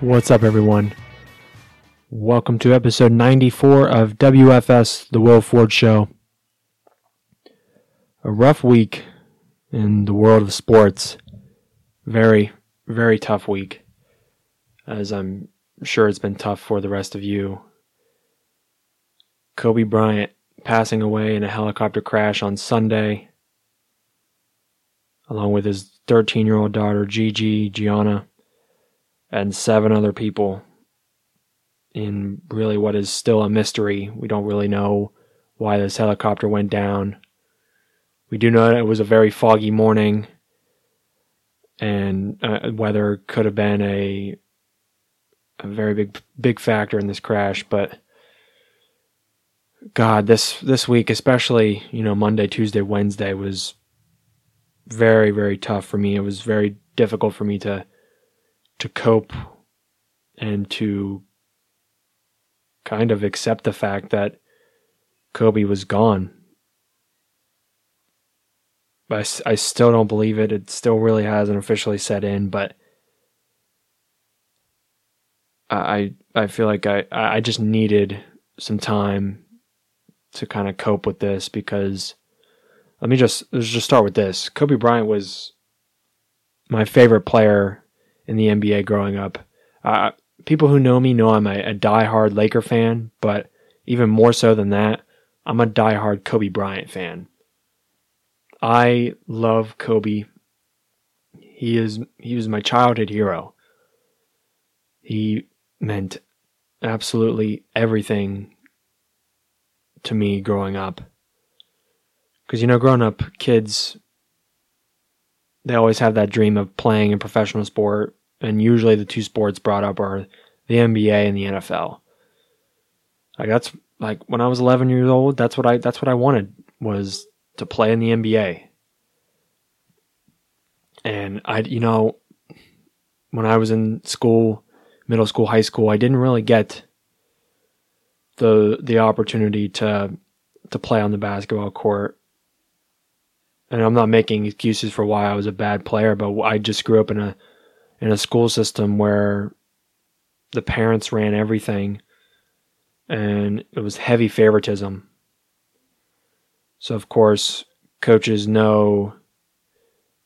What's up, everyone? Welcome to episode 94 of WFS, The Will Ford Show. A rough week in the world of sports. Very, very tough week, as I'm sure it's been tough for the rest of you. Kobe Bryant passing away in a helicopter crash on Sunday, along with his 13 year old daughter, Gigi, Gianna and seven other people in really what is still a mystery. We don't really know why this helicopter went down. We do know that it was a very foggy morning, and uh, weather could have been a a very big big factor in this crash. But God, this this week, especially you know Monday, Tuesday, Wednesday, was very very tough for me. It was very difficult for me to to cope and to kind of accept the fact that Kobe was gone. I, I still don't believe it. It still really hasn't officially set in, but I I feel like I I just needed some time to kind of cope with this because let me just let's just start with this. Kobe Bryant was my favorite player in the NBA growing up. Uh, people who know me know I'm a, a die-hard Laker fan, but even more so than that, I'm a die-hard Kobe Bryant fan. I love Kobe. He is he was my childhood hero. He meant absolutely everything to me growing up. Cuz you know growing up kids they always have that dream of playing a professional sport and usually the two sports brought up are the NBA and the NFL. Like that's like when I was 11 years old, that's what I that's what I wanted was to play in the NBA. And I you know when I was in school, middle school, high school, I didn't really get the the opportunity to to play on the basketball court. And I'm not making excuses for why I was a bad player, but I just grew up in a in a school system where the parents ran everything and it was heavy favoritism. So, of course, coaches know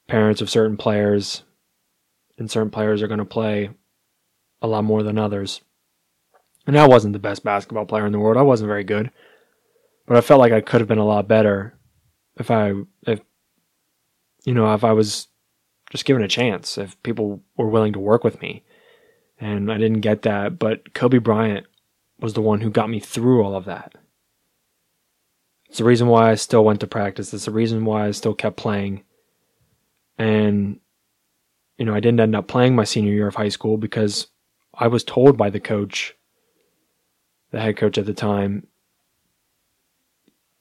parents of certain players, and certain players are going to play a lot more than others. And I wasn't the best basketball player in the world. I wasn't very good. But I felt like I could have been a lot better if I if you know, if I was just given a chance if people were willing to work with me. And I didn't get that, but Kobe Bryant was the one who got me through all of that. It's the reason why I still went to practice. It's the reason why I still kept playing. And, you know, I didn't end up playing my senior year of high school because I was told by the coach, the head coach at the time,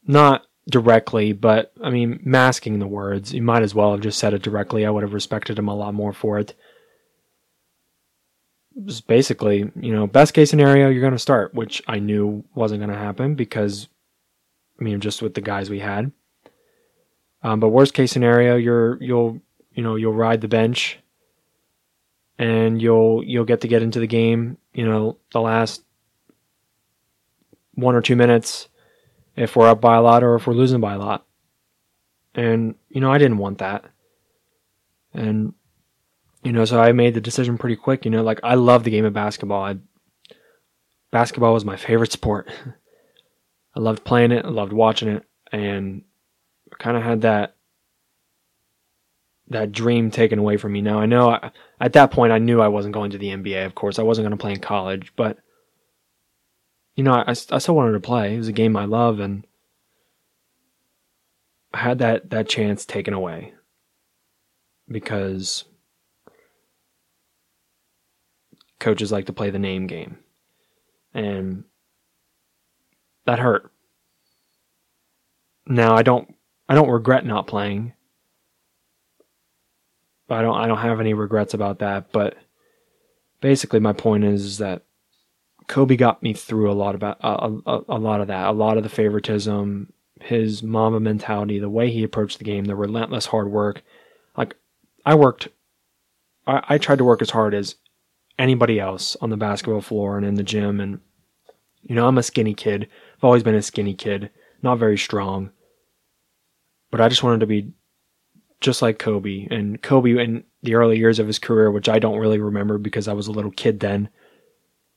not directly, but I mean, masking the words. You might as well have just said it directly. I would have respected him a lot more for it. It basically, you know, best case scenario, you're going to start, which I knew wasn't going to happen because, I mean, just with the guys we had. Um, but worst case scenario, you're you'll you know you'll ride the bench, and you'll you'll get to get into the game. You know, the last one or two minutes if we're up by a lot or if we're losing by a lot. And, you know, I didn't want that. And, you know, so I made the decision pretty quick. You know, like I love the game of basketball. I, basketball was my favorite sport. I loved playing it, I loved watching it, and I kind of had that that dream taken away from me. Now I know I, at that point I knew I wasn't going to the NBA. Of course, I wasn't going to play in college, but you know, I, I still wanted to play. It was a game I love, and I had that that chance taken away because coaches like to play the name game, and that hurt. Now I don't I don't regret not playing. I don't I don't have any regrets about that, but basically my point is, is that Kobe got me through a lot about uh, a, a, a, lot of that, a lot of the favoritism, his Mamba mentality, the way he approached the game, the relentless hard work. Like I worked, I, I tried to work as hard as anybody else on the basketball floor and in the gym. And, you know, I'm a skinny kid. I've always been a skinny kid, not very strong. But I just wanted to be just like Kobe. And Kobe, in the early years of his career, which I don't really remember because I was a little kid then,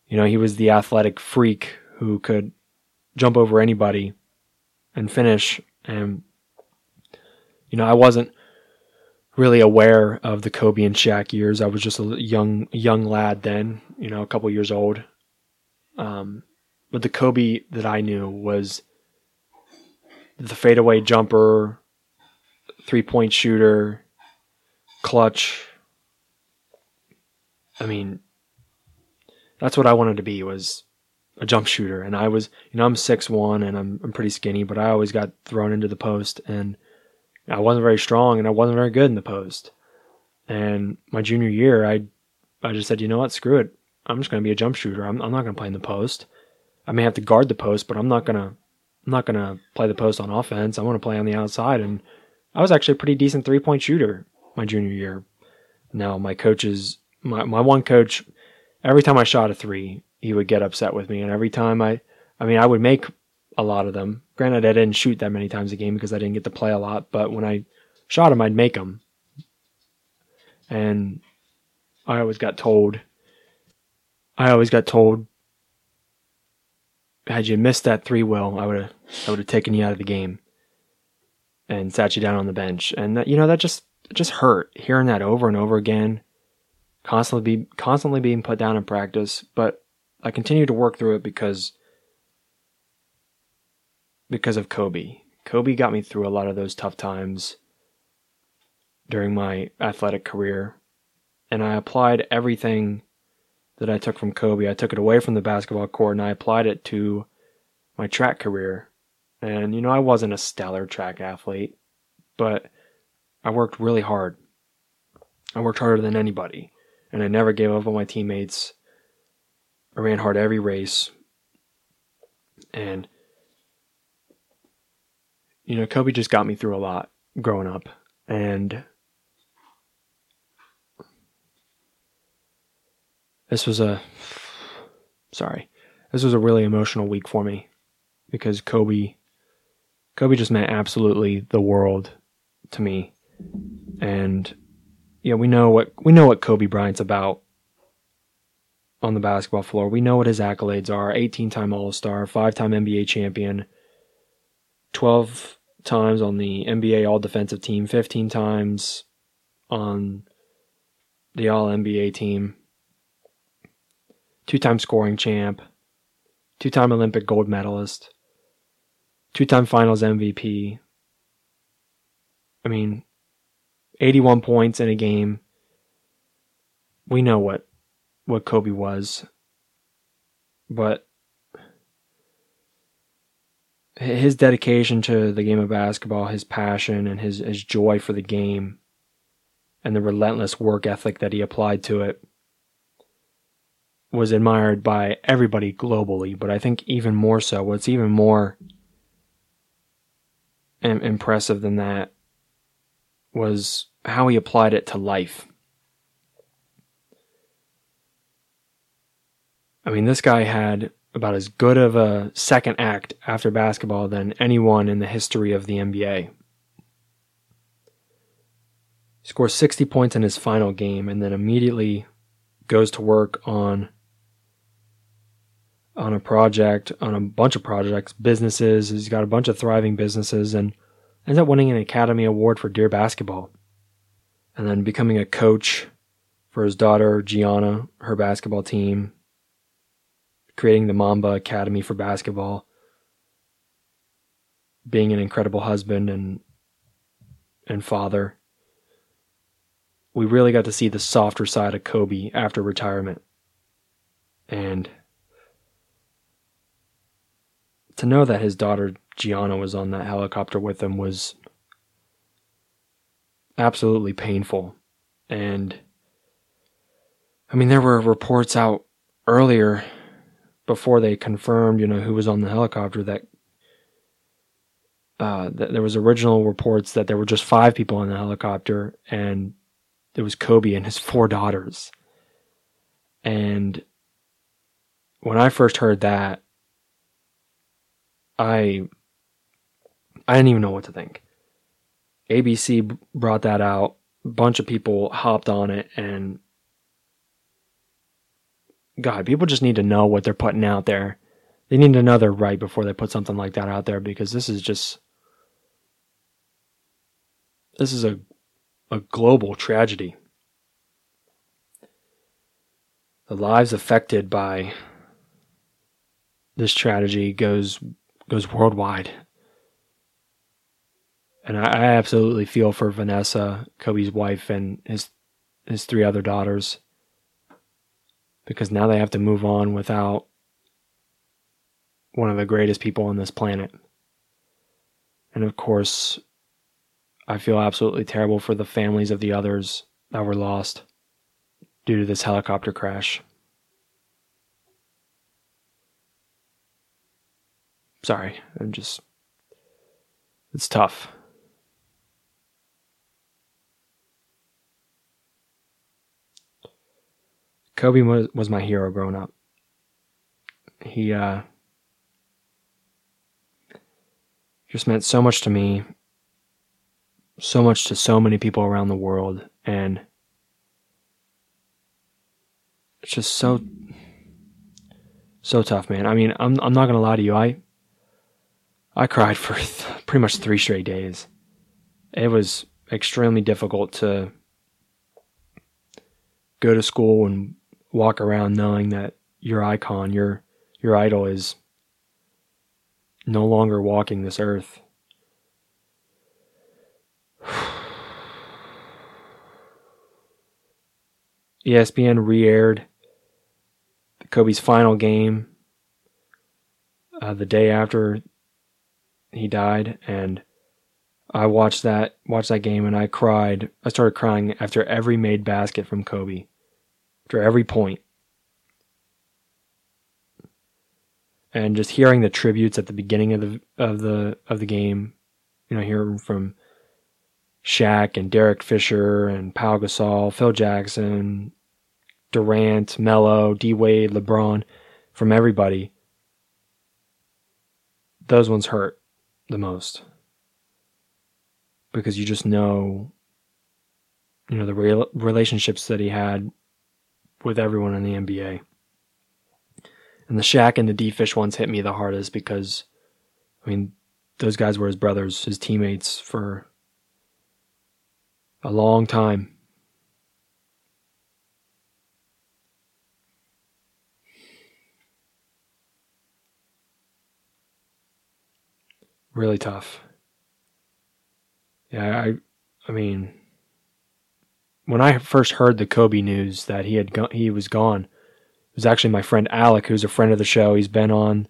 you know, he was the athletic freak who could jump over anybody and finish. And, you know, I wasn't really aware of the Kobe and Shaq years. I was just a young young lad then, you know, a couple years old. Um, but the Kobe that I knew was the fadeaway jumper, three point shooter, clutch. I mean, that's what I wanted to be was a jump shooter. And I was, you know, I'm six one and I'm I'm pretty skinny, but I always got thrown into the post and I wasn't very strong and I wasn't very good in the post. And my junior year, I I just said, you know what, screw it. I'm just going to be a jump shooter. I'm, I'm not going to play in the post. I may have to guard the post, but I'm not going to I'm not going to play the post on offense. I want to play on the outside. And I was actually a pretty decent three point shooter my junior year. Now my coaches, my my one coach, every time I shot a three, he would get upset with me, and every time I, I mean, I would make a lot of them. Granted, I didn't shoot that many times a game because I didn't get to play a lot, but when I shot them, I'd make them. And I always got told, I always got told, had you missed that three, will I would have, I would have taken you out of the game and sat you down on the bench. And that, you know, that just, just hurt hearing that over and over again, constantly be, constantly being put down in practice. But I continued to work through it because because of Kobe. Kobe got me through a lot of those tough times during my athletic career. And I applied everything that I took from Kobe. I took it away from the basketball court and I applied it to my track career. And, you know, I wasn't a stellar track athlete, but I worked really hard. I worked harder than anybody. And I never gave up on my teammates. I ran hard every race. And you know, Kobe just got me through a lot growing up. And this was a sorry. This was a really emotional week for me because Kobe Kobe just meant absolutely the world to me. And yeah, we know what we know what Kobe Bryant's about on the basketball floor. We know what his accolades are. 18-time All-Star, 5-time NBA champion, 12 times on the NBA All Defensive Team, 15 times on the All NBA team, two time scoring champ, two time Olympic gold medalist, two time finals MVP. I mean, 81 points in a game. We know what what Kobe was. But his dedication to the game of basketball, his passion and his, his joy for the game, and the relentless work ethic that he applied to it was admired by everybody globally. But I think even more so, what's even more impressive than that was how he applied it to life. I mean, this guy had about as good of a second act after basketball than anyone in the history of the NBA. He scores 60 points in his final game and then immediately goes to work on on a project, on a bunch of projects, businesses. He's got a bunch of thriving businesses and ends up winning an Academy Award for Dear Basketball. And then becoming a coach for his daughter, Gianna, her basketball team, creating the Mamba Academy for basketball, being an incredible husband and and father. We really got to see the softer side of Kobe after retirement. And to know that his daughter Gianna was on that helicopter with him was absolutely painful. And I mean, there were reports out earlier before they confirmed, you know, who was on the helicopter, that uh, th- there was original reports that there were just five people on the helicopter, and it was Kobe and his four daughters. And when I first heard that, I I didn't even know what to think. ABC brought that out. A bunch of people hopped on it and God, people just need to know what they're putting out there. They need another right before they put something like that out there because this is just this is a a global tragedy. The lives affected by this tragedy goes goes worldwide. And I, I absolutely feel for Vanessa, Kobe's wife, and his his three other daughters. Because now they have to move on without one of the greatest people on this planet. And of course, I feel absolutely terrible for the families of the others that were lost due to this helicopter crash. Sorry, I'm just. It's tough. Kobe was, was my hero growing up. He uh, just meant so much to me, so much to so many people around the world, and it's just so so tough, man. I mean, I'm I'm not gonna lie to you. I I cried for th- pretty much three straight days. It was extremely difficult to go to school and walk around knowing that your icon, your your idol is no longer walking this earth. ESPN re-aired Kobe's final game uh, the day after he died, and I watched that watched that game and I cried. I started crying after every made basket from Kobe, after every point, and just hearing the tributes at the beginning of the of the of the game. You know, hearing from Shaq and Derek Fisher and Pau Gasol, Phil Jackson, Durant, Melo, D Wade, LeBron, from everybody. Those ones hurt the most because you just know you know the relationships that he had with everyone in the NBA. And the Shaq and the D Fish ones hit me the hardest because I mean those guys were his brothers, his teammates for a long time. really tough. Yeah, I, I mean, when I first heard the Kobe news that he had go- he was gone, it was actually my friend Alec, who's a friend of the show. He's been on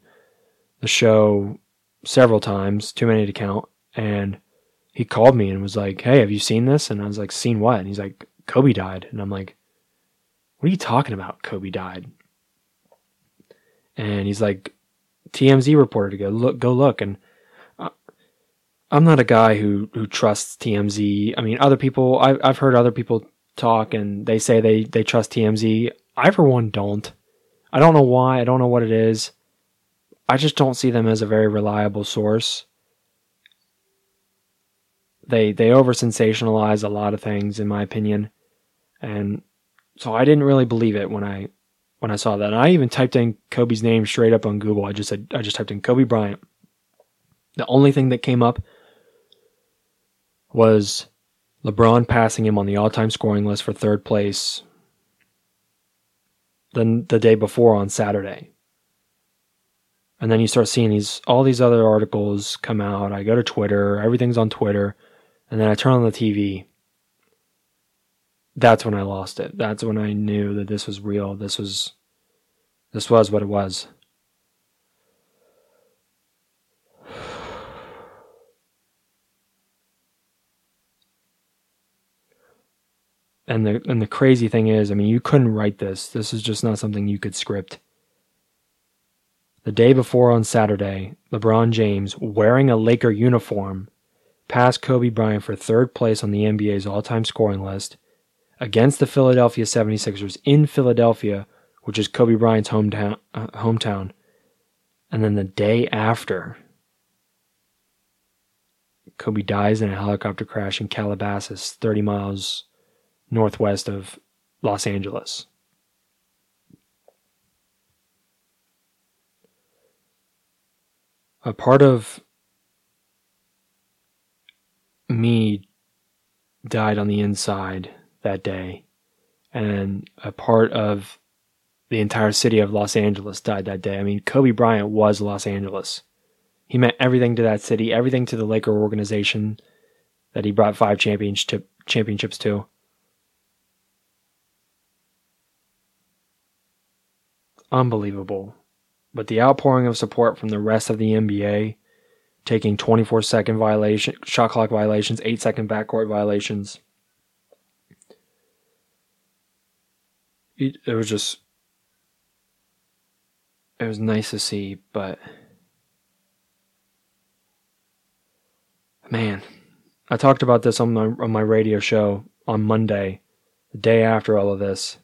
the show several times, too many to count, and he called me and was like, "Hey, have you seen this?" And I was like, "Seen what?" And he's like, "Kobe died," and I'm like, "What are you talking about? Kobe died?" And he's like, "TMZ reported to go look, go look," and I'm not a guy who who trusts TMZ. I mean, other people I've I've heard other people talk and they say they they trust TMZ. I for one don't. I don't know why. I don't know what it is. I just don't see them as a very reliable source. They they over sensationalize a lot of things in my opinion. And so I didn't really believe it when I when I saw that. And I even typed in Kobe's name straight up on Google. I just said I just typed in Kobe Bryant. The only thing that came up was LeBron passing him on the all time scoring list for third place than the day before on Saturday. And then you start seeing these all these other articles come out. I go to Twitter, everything's on Twitter, and then I turn on the TV. That's when I lost it. That's when I knew that this was real. This was this was what it was. And the and the crazy thing is, I mean, you couldn't write this. This is just not something you could script. The day before on Saturday, LeBron James, wearing a Laker uniform, passed Kobe Bryant for third place on the NBA's all-time scoring list against the Philadelphia 76ers in Philadelphia which is Kobe Bryant's hometown. Uh, hometown, and then the day after, Kobe dies in a helicopter crash in Calabasas, 30 miles northwest of Los Angeles. A part of me died on the inside that day, and a part of the entire city of Los Angeles died that day. I mean, Kobe Bryant was Los Angeles. He meant everything to that city, everything to the Laker organization that he brought five championship championships to. Unbelievable. But the outpouring of support from the rest of the NBA, taking 24 second violation, shot clock violations, 8 second backcourt violations, it, it was just it was nice to see, but man, I talked about this on my on my radio show on Monday, the day after all of this.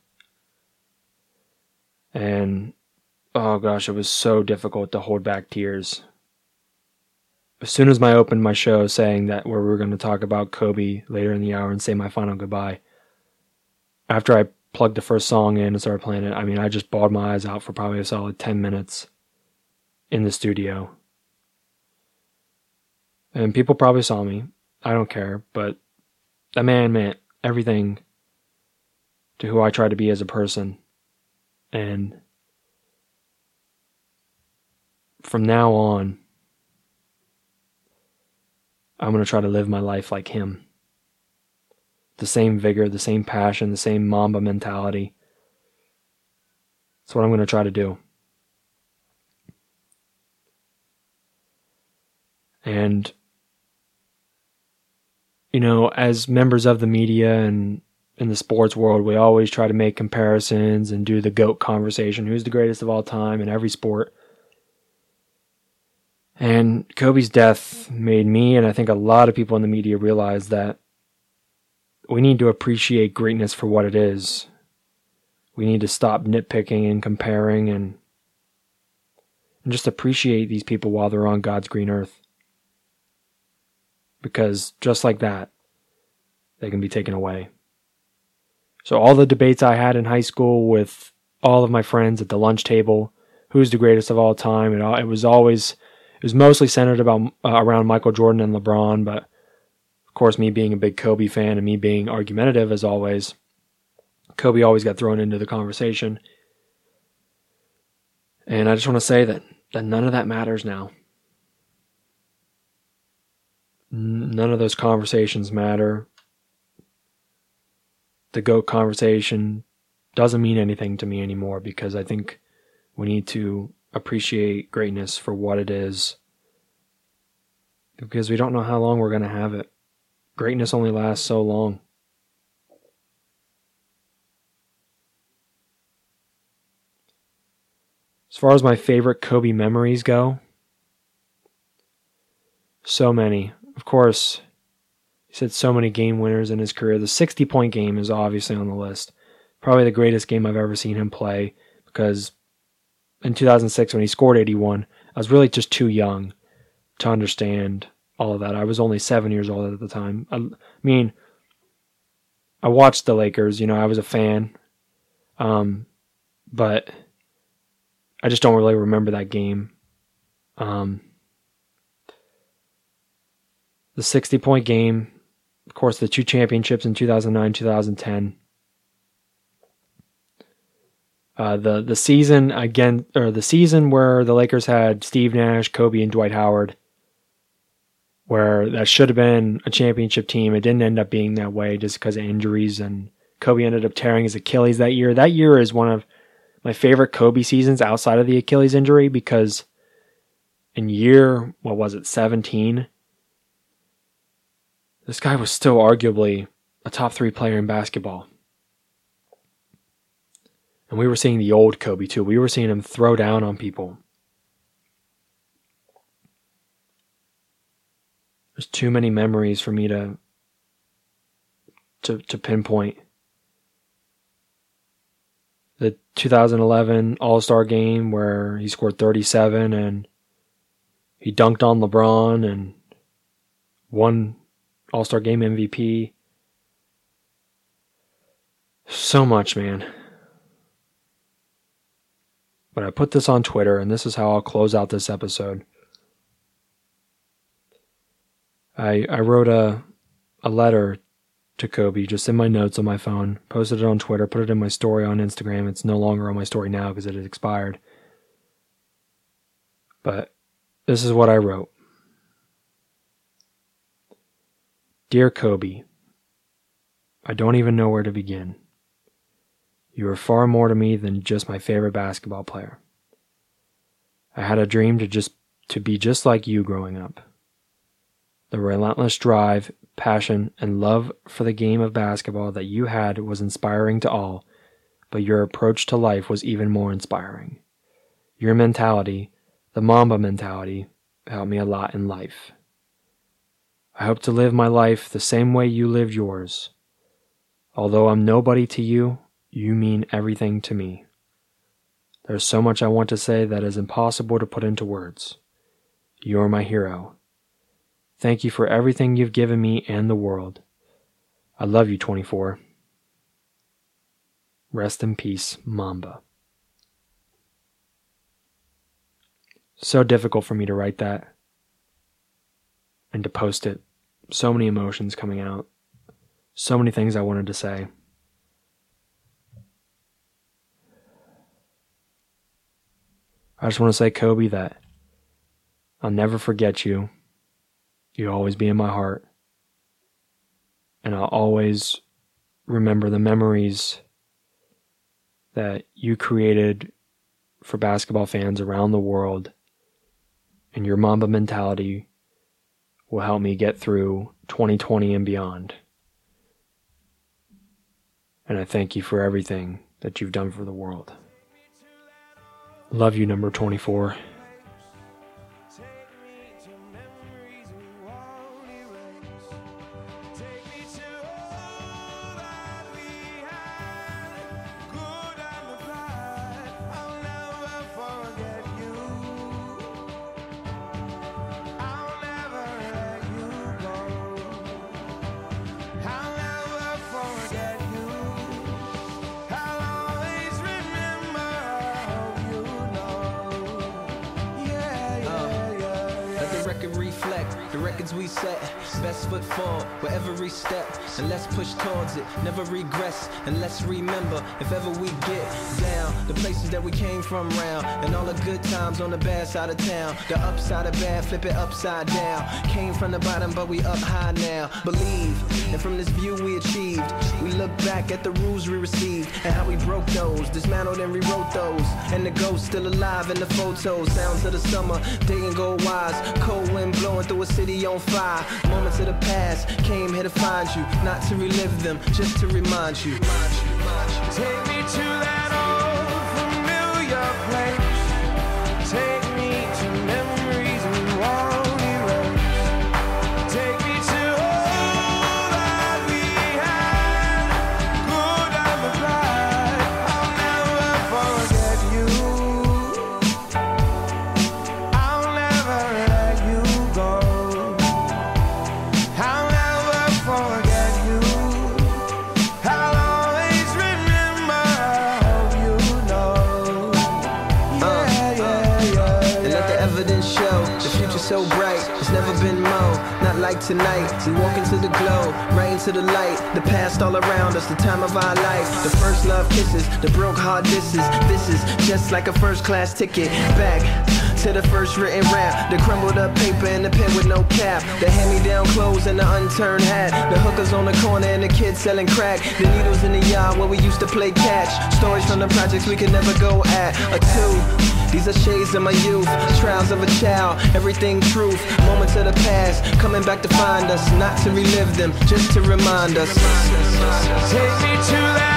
And oh gosh, it was so difficult to hold back tears. As soon as I opened my show saying that where we were going to talk about Kobe later in the hour and say my final goodbye, after I plugged the first song in and started playing it, I mean, I just bawled my eyes out for probably a solid 10 minutes in the studio. And people probably saw me. I don't care, but that man meant everything to who I try to be as a person. And from now on, I'm going to try to live my life like him the same vigor, the same passion, the same Mamba mentality. That's what I'm going to try to do. And, you know, as members of the media and in the sports world, we always try to make comparisons and do the GOAT conversation who's the greatest of all time in every sport. And Kobe's death made me, and I think a lot of people in the media, realize that we need to appreciate greatness for what it is. We need to stop nitpicking and comparing and and just appreciate these people while they're on God's green earth. Because just like that, they can be taken away. So all the debates I had in high school with all of my friends at the lunch table, who's the greatest of all time, it was always it was mostly centered about uh, around Michael Jordan and LeBron, but of course, me being a big Kobe fan and me being argumentative as always, Kobe always got thrown into the conversation. And I just want to say that, that none of that matters now. None of those conversations matter. The GOAT conversation doesn't mean anything to me anymore because I think we need to appreciate greatness for what it is because we don't know how long we're going to have it greatness only lasts so long. As far as my favorite Kobe memories go, so many. Of course, he said so many game winners in his career. The 60 point game is obviously on the list. Probably the greatest game I've ever seen him play because in 2006 when he scored 81, I was really just too young to understand all of that. I was only seven years old at the time. I, mean, I watched the Lakers. You know, I was a fan, um, but I just don't really remember that game. Um, the 60 point game, of course, the two championships in 2009, 2010. Uh, the the season again, or the season where the Lakers had Steve Nash, Kobe, and Dwight Howard where that should have been a championship team. It didn't end up being that way just because of injuries. And Kobe ended up tearing his Achilles that year. That year is one of my favorite Kobe seasons outside of the Achilles injury because in year, what was it, 17, this guy was still arguably a top three player in basketball. And we were seeing the old Kobe too. We were seeing him throw down on people. There's too many memories for me to to to pinpoint. the 2011 All Star game where he scored 37 and he dunked on LeBron and won All Star game MVP. So much, man. But I put this on Twitter, and this is how I'll close out this episode. I I wrote a a letter to Kobe just in my notes on my phone, posted it on Twitter, put it in my story on Instagram. It's no longer on my story now because it has expired. But this is what I wrote. Dear Kobe, I don't even know where to begin. You are far more to me than just my favorite basketball player. I had a dream to just to be just like you growing up. The relentless drive, passion, and love for the game of basketball that you had was inspiring to all, but your approach to life was even more inspiring. Your mentality, the Mamba mentality, helped me a lot in life. I hope to live my life the same way you lived yours. Although I'm nobody to you, you mean everything to me. There's so much I want to say that is impossible to put into words. You're my hero. Thank you for everything you've given me and the world. I love you, 24. Rest in peace, Mamba. So difficult for me to write that and to post it. So many emotions coming out. So many things I wanted to say. I just want to say, Kobe, that I'll never forget you. You'll always be in my heart. And I'll always remember the memories that you created for basketball fans around the world. And your Mamba mentality will help me get through 2020 and beyond. And I thank you for everything that you've done for the world. Love you, number 24. Get down, the places that we came from round. And all the good times on the bad side of town. The upside of bad, flip it upside down. Came from the bottom, but we up high now. Believe. And from this view we achieved. We look back at the rules we received. And how we broke those. Dismantled and rewrote those. And the ghost still alive in the photos. Sounds of the summer. Day and go wise. Cold wind blowing through a city on fire. Moments of the past came here to find you, not to relive them, just to remind you. Take me to that like tonight. We walk into the glow, right into the light. The past all around us, the time of our life. The first love kisses, the broke heart disses. This is just like a first class ticket. Back to the first written rap. The crumbled up paper and the pen with no cap. The hand me down clothes and the unturned hat. The hookers on the corner and the kids selling crack. The needles in the yard where we used to play catch. Stories from the projects we could never go at. A two. These are shades of my youth, trials of a child, everything truth. Moments of the past, coming back to find us, not to relive them, just to remind us. Take me to that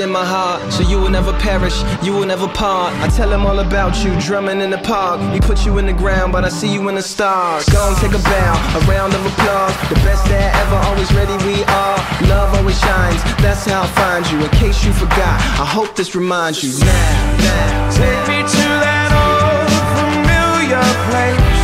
in my heart, so you will never perish, you will never part. I tell him all about you, drumming in the park. He put you in the ground, but I see you in the stars. Go and take a bow, a round of applause. The best there ever, always ready we are. Love always shines, that's how I find you. In case you forgot, I hope this reminds you now. now, now. Take me to that old familiar place.